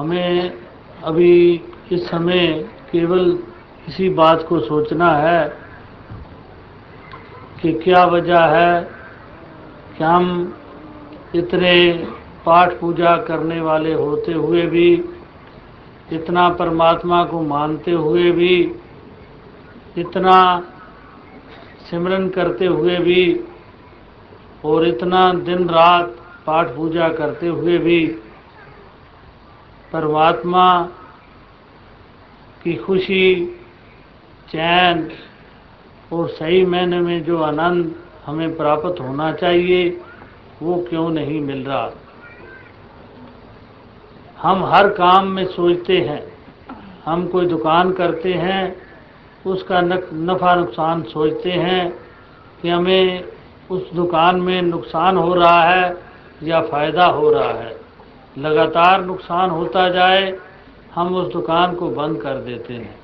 हमें अभी इस समय केवल इसी बात को सोचना है कि क्या वजह है कि हम इतने पाठ पूजा करने वाले होते हुए भी, इतना परमात्मा को मानते हुए भी, इतना सिमरन करते हुए भी, और इतना दिन रात पाठ पूजा करते हुए भी परमात्मा की खुशी, चैन और सही मैंने में जो आनंद हमें प्राप्त होना चाहिए, वो क्यों नहीं मिल रहा? हम हर काम में सोचते हैं, हम कोई दुकान करते हैं, उसका नफ़ा नुकसान सोचते हैं कि हमें उस दुकान में नुकसान हो रहा है या फ़ायदा हो रहा है। लगातार नुकसान होता जाए, हम उस दुकान को बंद कर देते हैं।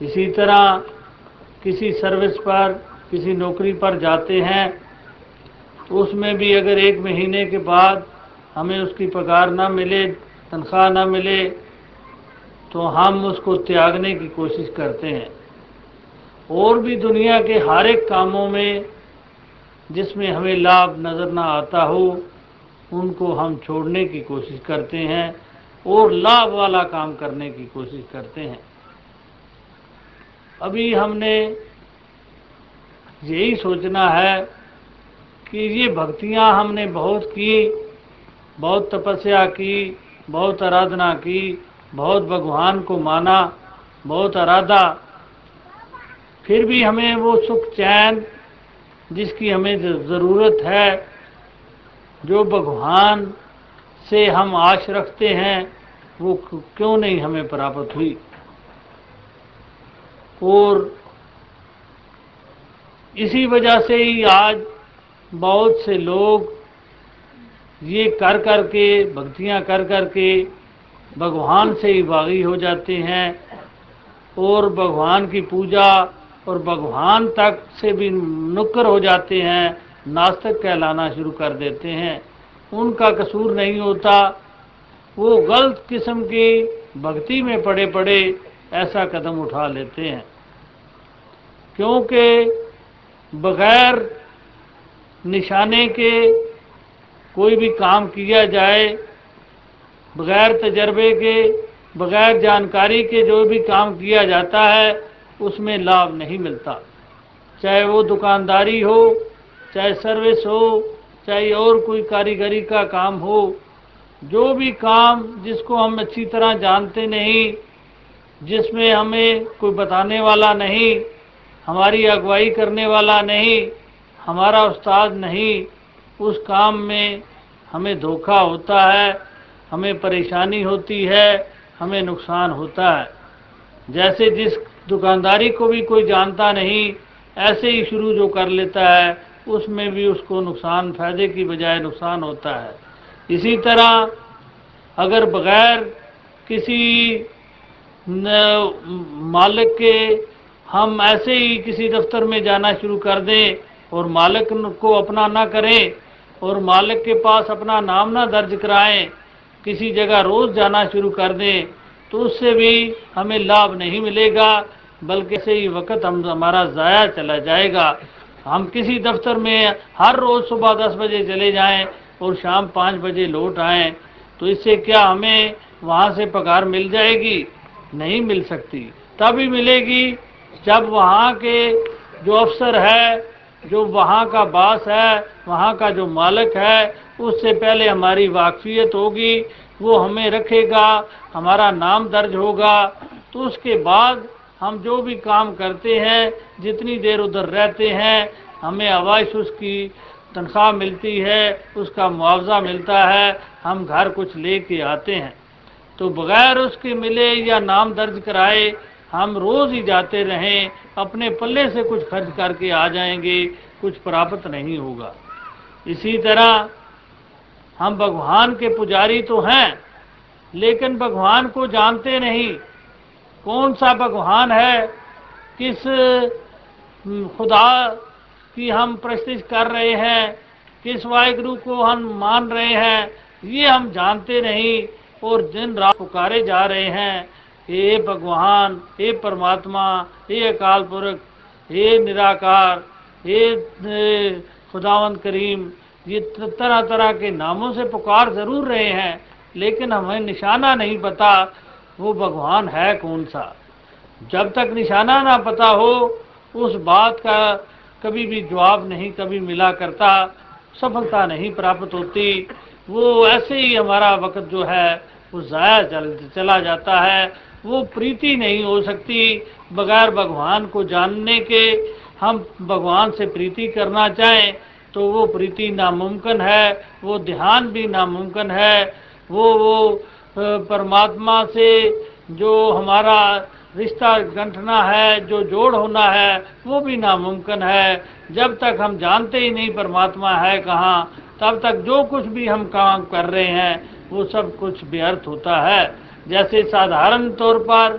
इसी तरह किसी सर्विस पर, किसी नौकरी पर जाते हैं तो उसमें भी अगर एक महीने के बाद हमें उसकी पगार ना मिले, तनख्वाह ना मिले तो हम उसको त्यागने की कोशिश करते हैं। और भी दुनिया के हर एक कामों में जिसमें हमें लाभ नज़र ना आता हो उनको हम छोड़ने की कोशिश करते हैं और लाभ वाला काम करने की कोशिश करते हैं। अभी हमने यही सोचना है कि ये भक्तियाँ हमने बहुत की, बहुत तपस्या की, बहुत आराधना की, बहुत भगवान को माना, बहुत आराधा। फिर भी हमें वो सुख चैन जिसकी हमें ज़रूरत है जो भगवान से हम आश रखते हैं, वो क्यों नहीं हमें प्राप्त हुई? और इसी वजह से ही आज बहुत से लोग ये कर कर के भक्तियाँ कर कर के भगवान से ही बागी हो जाते हैं और भगवान की पूजा और भगवान तक से भी नुक्कर हो जाते हैं। नास्तिक कहलाना शुरू कर देते हैं। उनका कसूर नहीं होता। वो गलत किस्म की भक्ति में पड़े पड़े ऐसा कदम उठा लेते हैं। क्योंकि बगैर निशाने के कोई भी काम किया जाए, बगैर तजर्बे के, बगैर जानकारी के जो भी काम किया जाता है, उसमें लाभ नहीं मिलता। चाहे वो दुकानदारी हो चाहे सर्विस हो, चाहे और कोई कारीगरी का काम हो, जो भी काम जिसको हम अच्छी तरह जानते नहीं, जिसमें हमें कोई बताने वाला नहीं, हमारी अगुवाई करने वाला नहीं, हमारा उस्ताद नहीं, उस काम में हमें धोखा होता है, हमें परेशानी होती है, हमें नुकसान होता है। जैसे जिस दुकानदारी को भी कोई जानता नहीं, ऐसे ही शुरू जो कर लेता है उसमें भी उसको नुकसान, फ़ायदे की बजाय नुकसान होता है। इसी तरह अगर बगैर किसी मालिक के हम ऐसे ही किसी दफ्तर में जाना शुरू कर दें और मालिक को अपना ना करें और मालिक के पास अपना नाम ना दर्ज कराएँ, किसी जगह रोज़ जाना शुरू कर दें तो उससे भी हमें लाभ नहीं मिलेगा, बल्कि से ही वक्त हम, हमारा ज़ाया चला जाएगा। हम किसी दफ्तर में हर रोज़ सुबह दस बजे चले जाएँ और शाम पाँच बजे लौट आएँ तो इससे क्या हमें वहाँ से पगार मिल जाएगी? नहीं मिल सकती। तभी मिलेगी जब वहाँ के जो अफसर है, जो वहाँ का बास है, वहाँ का जो मालिक है, उससे पहले हमारी वाकफियत होगी, वो हमें रखेगा, हमारा नाम दर्ज होगा। तो उसके बाद हम जो भी काम करते हैं, जितनी देर उधर रहते हैं, हमें अवाइश उसकी तनख्वाह मिलती है, उसका मुआवजा मिलता है, हम घर कुछ ले के आते हैं। तो बगैर उसके मिले या नाम दर्ज कराए, हम रोज़ ही जाते रहें, अपने पल्ले से कुछ खर्च करके आ जाएँगे, कुछ प्राप्त नहीं होगा। इसी तरह हम भगवान के पुजारी तो हैं, लेकिन भगवान को जानते नहीं। कौन सा भगवान है? किस खुदा की हम प्रस्तिश कर रहे हैं? किस वाहिगुरु को हम मान रहे हैं? ये हम जानते नहीं और दिन रात पुकारे जा रहे हैं। हे भगवान, हे परमात्मा, हे अकाल पुरख हे निराकार, हे खुदावन करीम, ये तरह तरह के नामों से पुकार ज़रूर रहे हैं, लेकिन हमें निशाना नहीं पता वो भगवान है कौन सा? जब तक निशाना ना पता हो, उस बात का कभी भी जवाब नहीं, कभी मिला करता, सफलता नहीं प्राप्त होती। वो ऐसे ही हमारा वक्त जो है, वो ज़ाया चल चला जाता है। वो प्रीति नहीं हो सकती बगैर भगवान को जानने के। हम भगवान से प्रीति करना चाहें तो वो प्रीति नामुमकिन है, वो ध्यान भी नामुमकिन है। वो वो परमात्मा से जो हमारा रिश्ता गंठना है, जो जोड़ होना है, वो भी नामुमकिन है। जब तक हम जानते ही नहीं परमात्मा है कहाँ, तब तक जो कुछ भी हम काम कर रहे हैं, वो सब कुछ व्यर्थ होता है। जैसे साधारण तौर पर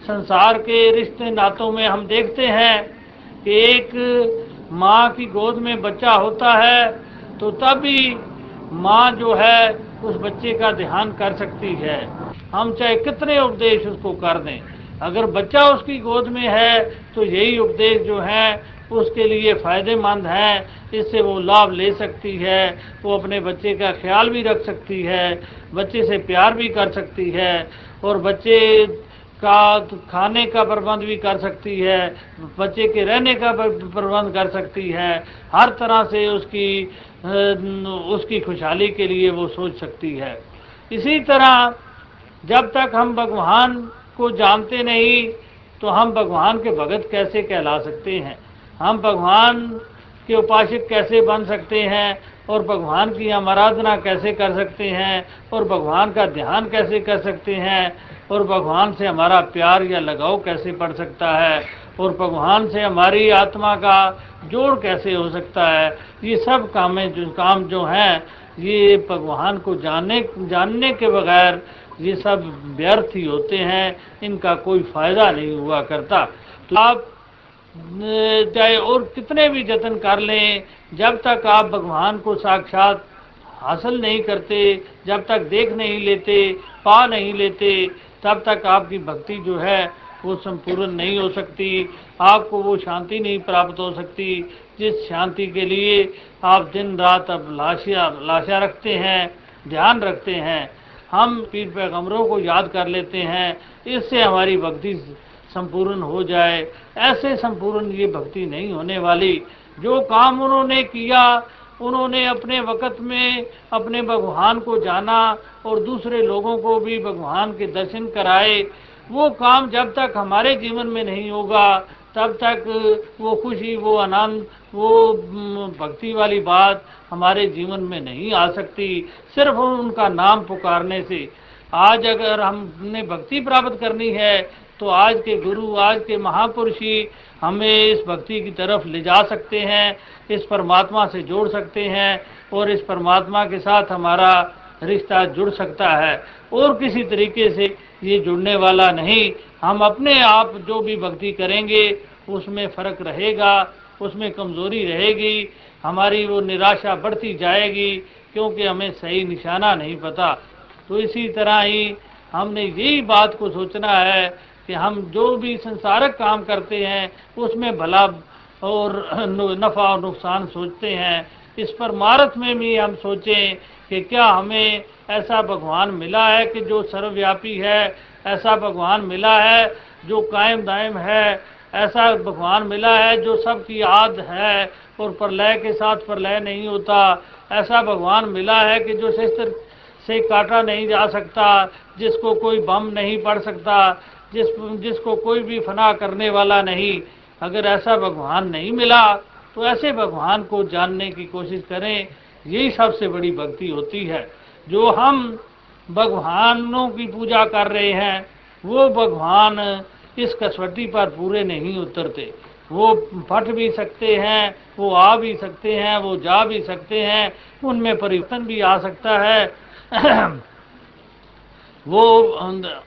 संसार के रिश्ते नातों में हम देखते हैं कि एक माँ की गोद में बच्चा होता है तो तभी माँ जो है उस बच्चे का ध्यान कर सकती है। हम चाहे कितने उपदेश उसको कर दें। अगर बच्चा उसकी गोद में है तो यही उपदेश जो है, उसके लिए फ़ायदेमंद है। इससे वो लाभ ले सकती है, वो अपने बच्चे का ख्याल भी रख सकती है, बच्चे से प्यार भी कर सकती है, और बच्चे का खाने का प्रबंध भी कर सकती है, बच्चे के रहने का प्रबंध कर सकती है, हर तरह से उसकी उसकी खुशहाली के लिए वो सोच सकती है। इसी तरह जब तक हम भगवान को जानते नहीं तो हम भगवान के भगत कैसे कहला सकते हैं? हम भगवान के उपासक कैसे बन सकते हैं? और भगवान की हम आराधना कैसे कर सकते हैं? और भगवान का ध्यान कैसे कर सकते हैं? और भगवान से हमारा प्यार या लगाव कैसे पड़ सकता है? और भगवान से हमारी आत्मा का जोड़ कैसे हो सकता है? ये सब कामें जो, काम जो हैं, ये भगवान को जानने जानने के बगैर ये सब व्यर्थ ही होते हैं। इनका कोई फ़ायदा नहीं हुआ करता। तो आप चाहे और कितने भी जतन कर लें, जब तक आप भगवान को साक्षात हासिल नहीं करते, जब तक देख नहीं लेते, पा नहीं लेते, तब तक आपकी भक्ति जो है, वो संपूर्ण नहीं हो सकती, आपको वो शांति नहीं प्राप्त हो सकती। जिस शांति के लिए आप दिन रात अब लाशिया लाशा रखते हैं, ध्यान रखते हैं, हम पीर पैगम्बरों को याद कर लेते हैं, इससे हमारी भक्ति संपूर्ण हो जाए, ऐसे संपूर्ण ये भक्ति नहीं होने वाली। जो काम उन्होंने किया, उन्होंने अपने वक़्त में अपने भगवान को जाना और दूसरे लोगों को भी भगवान के दर्शन कराए, वो काम जब तक हमारे जीवन में नहीं होगा, तब तक वो खुशी, वो आनंद, वो भक्ति वाली बात हमारे जीवन में नहीं आ सकती, सिर्फ़ उनका नाम पुकारने से। आज अगर हमने भक्ति प्राप्त करनी है तो आज के गुरु, आज के महापुरुष ही हमें इस भक्ति की तरफ़ ले जा सकते हैं, इस परमात्मा से जोड़ सकते हैं और इस परमात्मा के साथ हमारा रिश्ता जुड़ सकता है। और किसी तरीके से ये जुड़ने वाला नहीं, हम अपने आप जो भी भक्ति करेंगे, उसमें फ़र्क रहेगा, उसमें कमज़ोरी रहेगी, हमारी वो निराशा बढ़ती जाएगी, क्योंकि हमें सही निशाना नहीं पता। तो इसी तरह ही हमने यही बात को सोचना है कि हम जो भी संसारक काम करते हैं, उसमें भला और नफ़ा और नुकसान सोचते हैं। इस पर मारत में भी हम सोचें कि क्या हमें ऐसा भगवान मिला है कि जो सर्वव्यापी है, ऐसा भगवान मिला है जो कायम दायम है, ऐसा भगवान मिला है जो सबकी याद है और प्रलय के साथ प्रलय नहीं होता। ऐसा भगवान मिला है कि जो शस्त्र से काटा नहीं जा सकता, जिसको कोई बम नहीं पड़ सकता। जिस, जिसको कोई भी फना करने वाला नहीं, अगर ऐसा भगवान नहीं मिला तो ऐसे भगवान को जानने की कोशिश करें। यही सबसे बड़ी भक्ति होती है। जो हम भगवानों की पूजा कर रहे हैं, वो भगवान इस कसवटी पर पूरे नहीं उतरते। वो फट भी सकते हैं, वो आ भी सकते हैं, वो जा भी सकते हैं, उनमें परिवर्तन भी आ सकता है। वो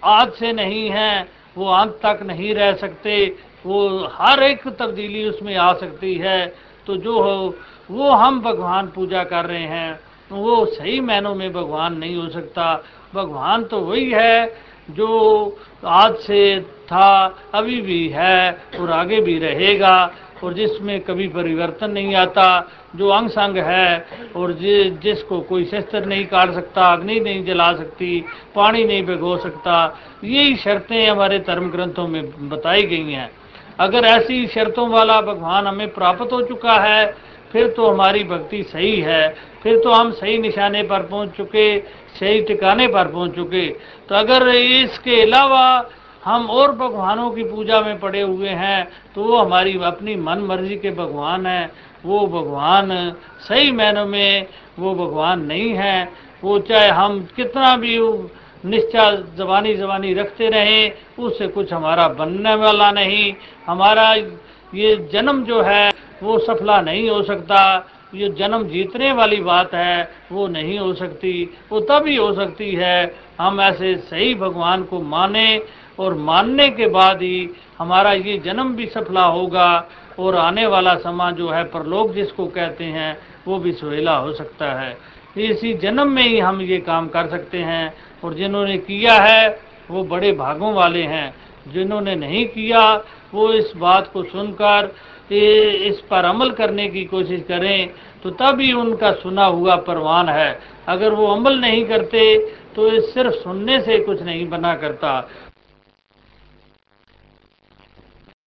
आज से नहीं है, वो अंत तक नहीं रह सकते, वो हर एक तब्दीली उसमें आ सकती है। तो जो हो, वो हम भगवान पूजा कर रहे हैं वो सही मायनों में भगवान नहीं हो सकता। भगवान तो वही है जो आज से था, अभी भी है और आगे भी रहेगा। और जिसमें कभी परिवर्तन नहीं आता जो अंग संग है और जि, जिसको कोई शस्त्र नहीं काट सकता अग्नि नहीं जला सकती पानी नहीं भिगो सकता यही शर्तें हमारे धर्म ग्रंथों में बताई गई हैं। अगर ऐसी शर्तों वाला भगवान हमें प्राप्त हो चुका है फिर तो हमारी भक्ति सही है फिर तो हम सही निशाने पर पहुँच चुके सही ठिकाने पर पहुँच चुके। तो अगर इसके अलावा हम और भगवानों की पूजा में पड़े हुए हैं तो वो हमारी अपनी मन मर्ज़ी के भगवान हैं। वो भगवान सही मैनों में वो भगवान नहीं है। वो चाहे हम कितना भी निश्चा जबानी जबानी रखते रहें, उससे कुछ हमारा बनने वाला नहीं। हमारा ये जन्म जो है, वो सफला नहीं हो सकता। ये जन्म जीतने वाली बात है, वो नहीं हो सकती। वो तभी हो सकती है, हम ऐसे सही भगवान को माने और मानने के बाद ही हमारा ये जन्म भी सफला होगा और आने वाला समय जो है परलोक जिसको कहते हैं, वो भी सुहेला हो सकता है। इसी जन्म में ही हम ये काम कर सकते हैं और जिन्होंने किया है, वो बड़े भागों वाले हैं। जिन्होंने नहीं किया, वो इस बात को सुनकर इस पर अमल करने की कोशिश करें तो तभी उनका सुना हुआ परवान है। अगर वो अमल नहीं करते तो सिर्फ़ सुनने से कुछ नहीं बना करता।